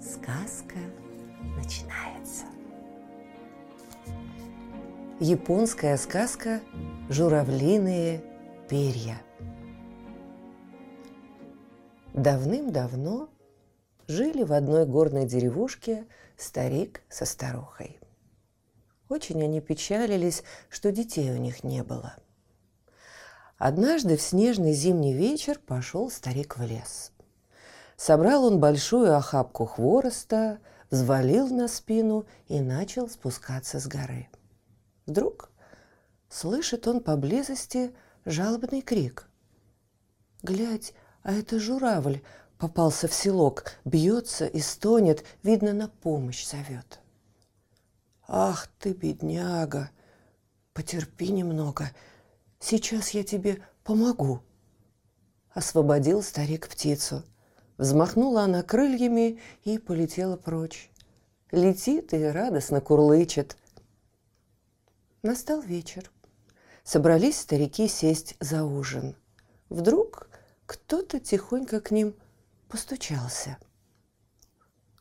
Сказка начинается. Японская сказка «Журавлиные перья». Давным-давно жили в одной горной деревушке старик со старухой. Очень они печалились, что детей у них не было. Однажды в снежный зимний вечер пошел старик в лес – Собрал он большую охапку хвороста, взвалил на спину и начал спускаться с горы. Вдруг слышит он поблизости жалобный крик. «Глядь, а это журавль!» попался в селок, бьется и стонет, видно, на помощь зовет. «Ах ты, бедняга! Потерпи немного, сейчас я тебе помогу!» Освободил старик птицу – Взмахнула она крыльями и полетела прочь. Летит и радостно курлычет. Настал вечер. Собрались старики сесть за ужин. Вдруг кто-то тихонько к ним постучался.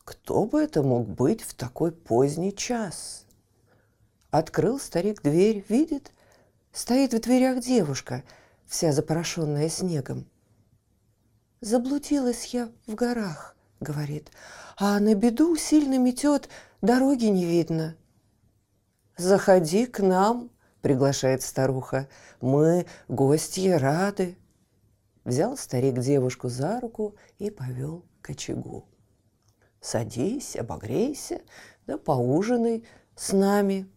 Кто бы это мог быть в такой поздний час? Открыл старик дверь, видит, стоит в дверях девушка, вся запорошенная снегом. «Заблудилась я в горах», — говорит, «а на беду сильно метет, дороги не видно». «Заходи к нам», — приглашает старуха, «мы, гости, рады». Взял старик девушку за руку и повел к очагу. «Садись, обогрейся, да поужинай с нами».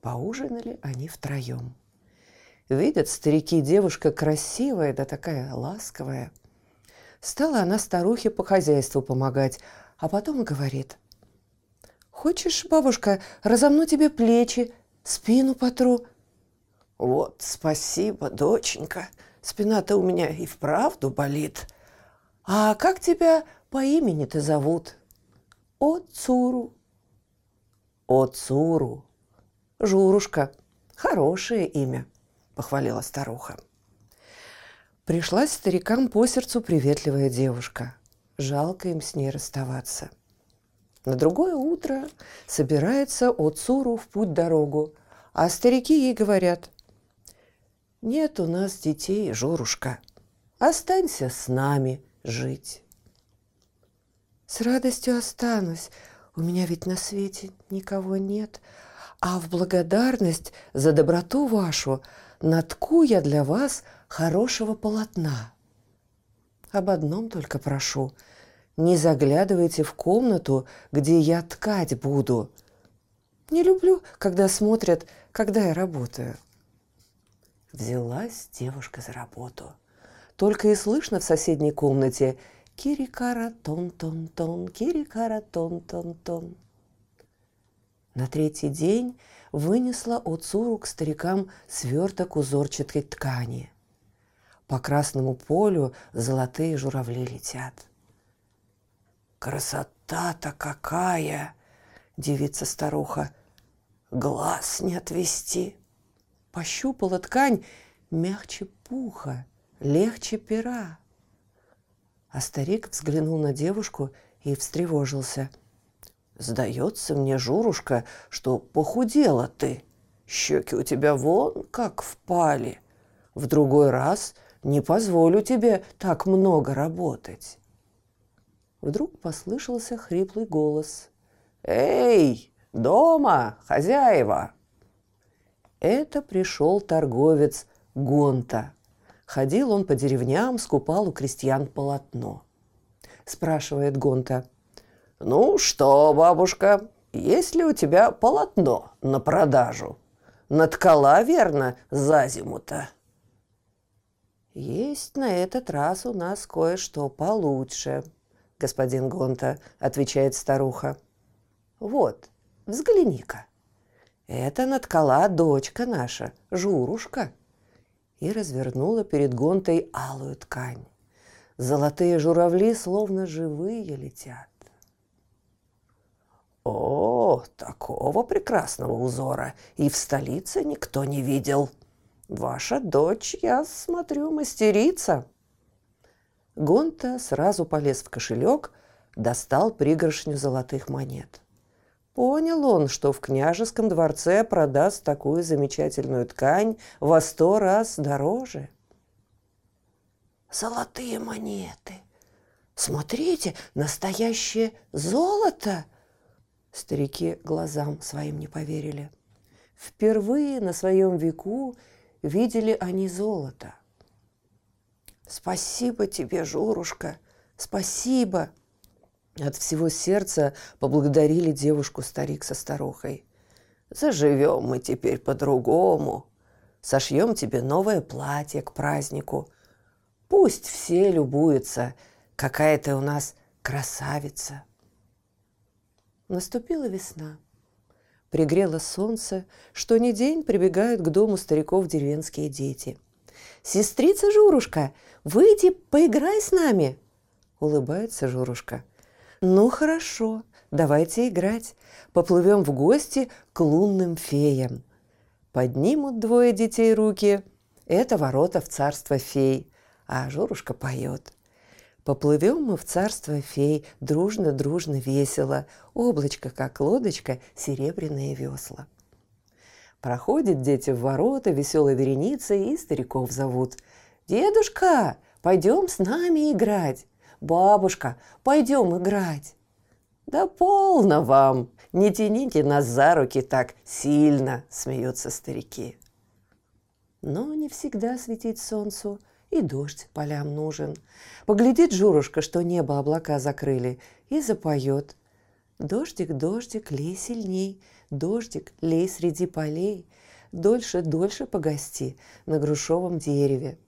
Поужинали они втроем. Видят старики, девушка красивая, да такая ласковая – Стала она старухе по хозяйству помогать, а потом говорит. «Хочешь, бабушка, разомну тебе плечи, спину потру?» «Вот спасибо, доченька, спина-то у меня и вправду болит. А как тебя по имени-то зовут?» «О Цуру». «О Цуру. Журушка. Хорошее имя», — похвалила старуха. Пришлась старикам по сердцу приветливая девушка. Жалко им с ней расставаться. На другое утро собирается Оцуру в путь-дорогу, а старики ей говорят, «Нет у нас детей, Жорушка, останься с нами жить». «С радостью останусь, у меня ведь на свете никого нет, а в благодарность за доброту вашу натку я для вас – хорошего полотна. Об одном только прошу. Не заглядывайте в комнату, где я ткать буду. Не люблю, когда смотрят, когда я работаю. Взялась девушка за работу. Только и слышно в соседней комнате «Кирикара тон-тон-тон, кирикара тон-тон-тон». На третий день вынесла Оцуру к старикам сверток узорчатой ткани – по красному полю золотые журавли летят. «Красота-то какая!» – девица старуха. «Глаз не отвести!» Пощупала ткань мягче пуха, легче пера. А старик взглянул на девушку и встревожился. «Сдается мне, Журушка, что похудела ты. Щеки у тебя вон как впали. В другой раз – не позволю тебе так много работать. Вдруг послышался хриплый голос. «Эй, дома, хозяева!» Это пришел торговец Гонта. Ходил он по деревням, скупал у крестьян полотно. Спрашивает Гонта. «Ну что, бабушка, есть ли у тебя полотно на продажу? Наткала, верно, за зиму-то?» «Есть на этот раз у нас кое-что получше», господин Гонта», — отвечает старуха. «Вот, взгляни-ка. Это наткала дочка наша, Журушка». И развернула перед Гонтой алую ткань. Золотые журавли словно живые летят. О, такого прекрасного узора и в столице никто не видел. Ваша дочь, я смотрю, мастерица. Гонта сразу полез в кошелек, достал пригоршню золотых монет. Понял он, что в княжеском дворце продаст такую замечательную ткань во сто раз дороже. «Золотые монеты! Смотрите, настоящее золото!» Старики глазам своим не поверили. Впервые на своем веку видели они золото. «Спасибо тебе, Жорушка, спасибо!» От всего сердца поблагодарили девушку старик со старухой. «Заживем мы теперь по-другому. Сошьем тебе новое платье к празднику. Пусть все любуются, какая ты у нас красавица!» Наступила весна. Пригрело солнце, что ни день прибегают к дому стариков деревенские дети. «Сестрица Журушка, выйди, поиграй с нами!» Улыбается Журушка. «Ну хорошо, давайте играть. Поплывем в гости к лунным феям». Поднимут двое детей руки. Это ворота в царство фей. А Журушка поет. Поплывем мы в царство фей, дружно-дружно весело, облачко, как лодочка, серебряные весла. Проходят дети в ворота, веселой вереницей, и стариков зовут. «Дедушка, пойдем с нами играть!» «Бабушка, пойдем играть!» «Да полно вам! Не тяните нас за руки так сильно!» – смеются старики. Но не всегда светить солнцу – и дождь полям нужен. Поглядит Журушка, что небо облака закрыли, и запоет. Дождик, дождик, лей сильней, дождик, лей среди полей, дольше, дольше погости на грушевом дереве.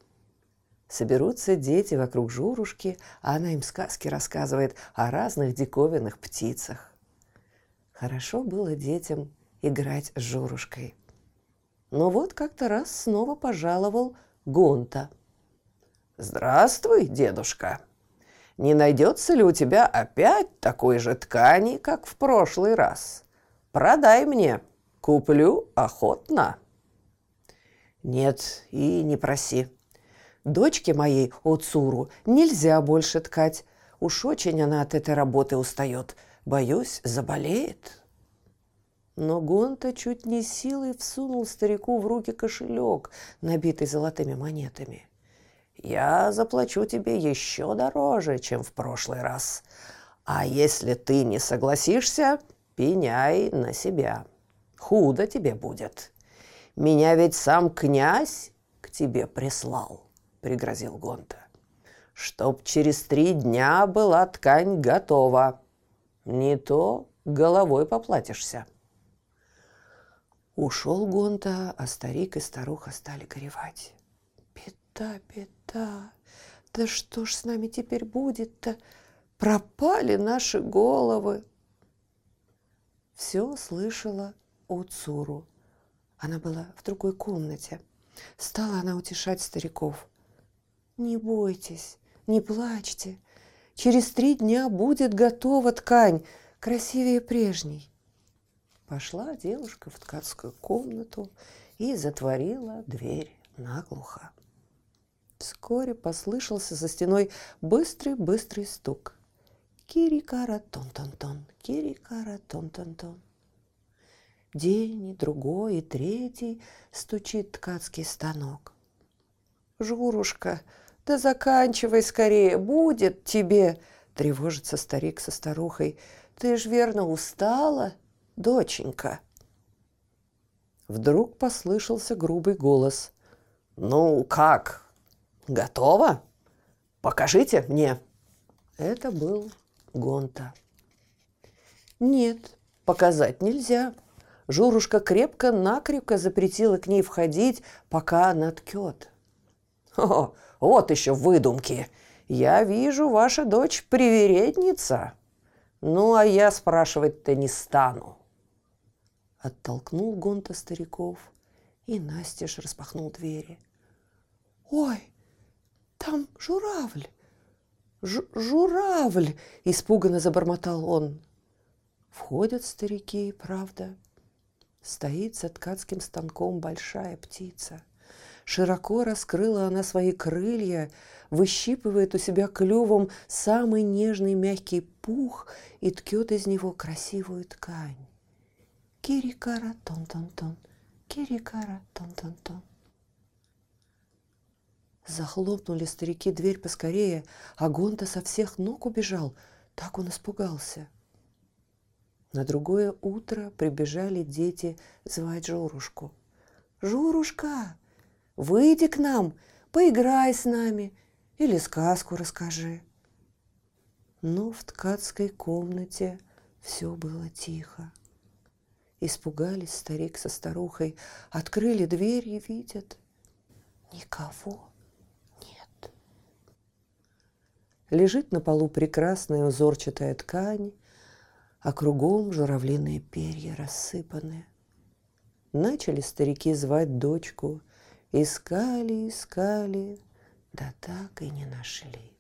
Соберутся дети вокруг Журушки, а она им сказки рассказывает о разных диковинных птицах. Хорошо было детям играть с Журушкой. Но вот как-то раз снова пожаловал Гонта – «Здравствуй, дедушка. Не найдется ли у тебя опять такой же ткани, как в прошлый раз? Продай мне, куплю охотно». «Нет, и не проси. Дочке моей, Оцуру, нельзя больше ткать. Уж очень она от этой работы устает. Боюсь, заболеет». Но Гонта чуть не силой всунул старику в руки кошелек, набитый золотыми монетами я заплачу тебе еще дороже, чем в прошлый раз. А если ты не согласишься, пеняй на себя. Худо тебе будет. Меня ведь сам князь к тебе прислал, пригрозил Гонта. Чтоб через три дня была ткань готова. Не то головой поплатишься. Ушел Гонта, а старик и старуха стали горевать. Беда, беда. Да что ж с нами теперь будет-то? Пропали наши головы. Все слышала Уцуру. Она была в другой комнате. Стала она утешать стариков. «Не бойтесь, не плачьте. Через три дня будет готова ткань, красивее прежней». Пошла девушка в ткацкую комнату и затворила дверь наглухо. Вскоре послышался за стеной быстрый-быстрый стук. Кирикара тон-тон-тон, кирикара тон-тон-тон. День, и другой, и третий стучит ткацкий станок. «Журушка, да заканчивай скорее, будет тебе!» Тревожится старик со старухой. «Ты ж верно устала, доченька?» Вдруг послышался грубый голос. «Ну как, Готово? Покажите мне. Это был Гонта. Нет, показать нельзя. Журушка крепко-накрепко запретила к ней входить, пока она ткет. О, вот еще выдумки. Я вижу, ваша дочь привередница. Ну, а я спрашивать-то не стану. Оттолкнул Гонта стариков и настежь распахнул двери. «Ой, там журавль! Ж журавль!» – испуганно забормотал он. Входят старики, правда. Стоит за ткацким станком большая птица. Широко раскрыла она свои крылья, выщипывает у себя клювом самый нежный мягкий пух и ткет из него красивую ткань. Кирикара тон-тон-тон, кирикара тон-тон-тон. Захлопнули старики дверь поскорее, а Гонта со всех ног убежал. Так он испугался. На другое утро прибежали дети звать Жорушку. «Жорушка, выйди к нам, поиграй с нами или сказку расскажи». Но в ткацкой комнате все было тихо. Испугались старик со старухой, открыли дверь и видят – никого нет. Лежит на полу прекрасная узорчатая ткань, а кругом журавлиные перья рассыпаны. Начали старики звать дочку, искали, искали, да так и не нашли.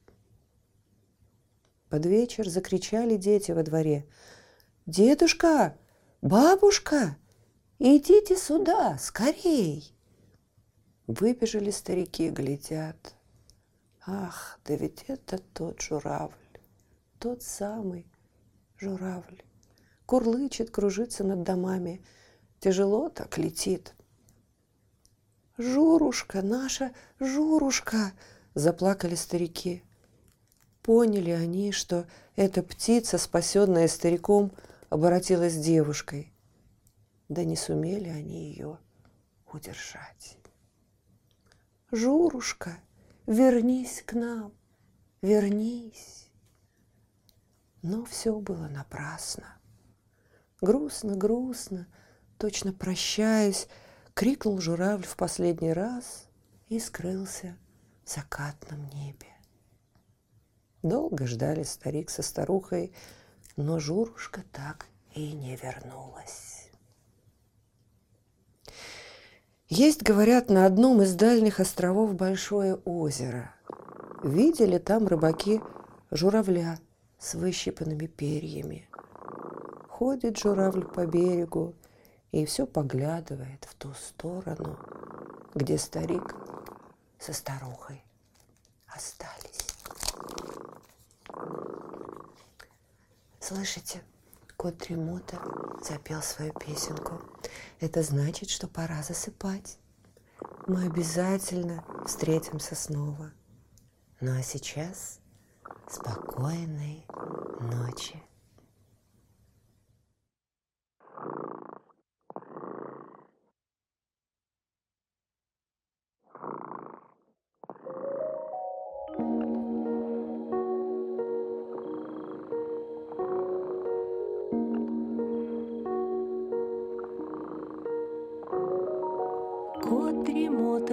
Под вечер закричали дети во дворе. «Дедушка! Бабушка! Идите сюда, скорей!» Выбежали старики, глядят. Ах, да ведь это тот журавль, тот самый, журавль. Курлычет, кружится над домами. Тяжело так летит. «Журушка, наша Журушка!» – заплакали старики. Поняли они, что эта птица, спасенная стариком, обратилась девушкой. Да не сумели они ее удержать. «Журушка, вернись к нам, вернись!» Но все было напрасно. Грустно, грустно, точно прощаясь, крикнул журавль в последний раз и скрылся в закатном небе. Долго ждали старик со старухой, но Журушка так и не вернулась. Есть, говорят, на одном из дальних островов большое озеро. Видели там рыбаки журавля – с выщипанными перьями. Ходит журавль по берегу и все поглядывает в ту сторону, где старик со старухой остались. Слышите, кот Тремота запел свою песенку. Это значит, что пора засыпать. Мы обязательно встретимся снова. Ну а сейчас спокойной ночи.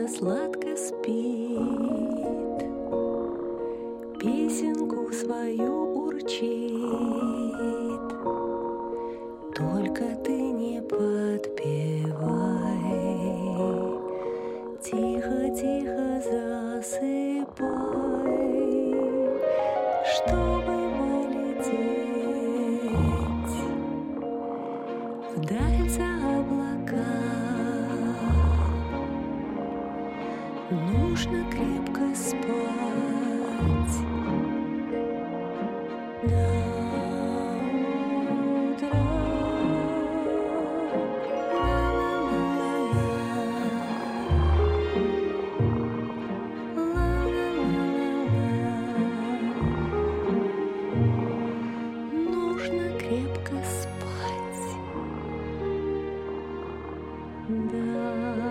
Сладко спит Нужно крепко спать. Нужно крепко спать. Да.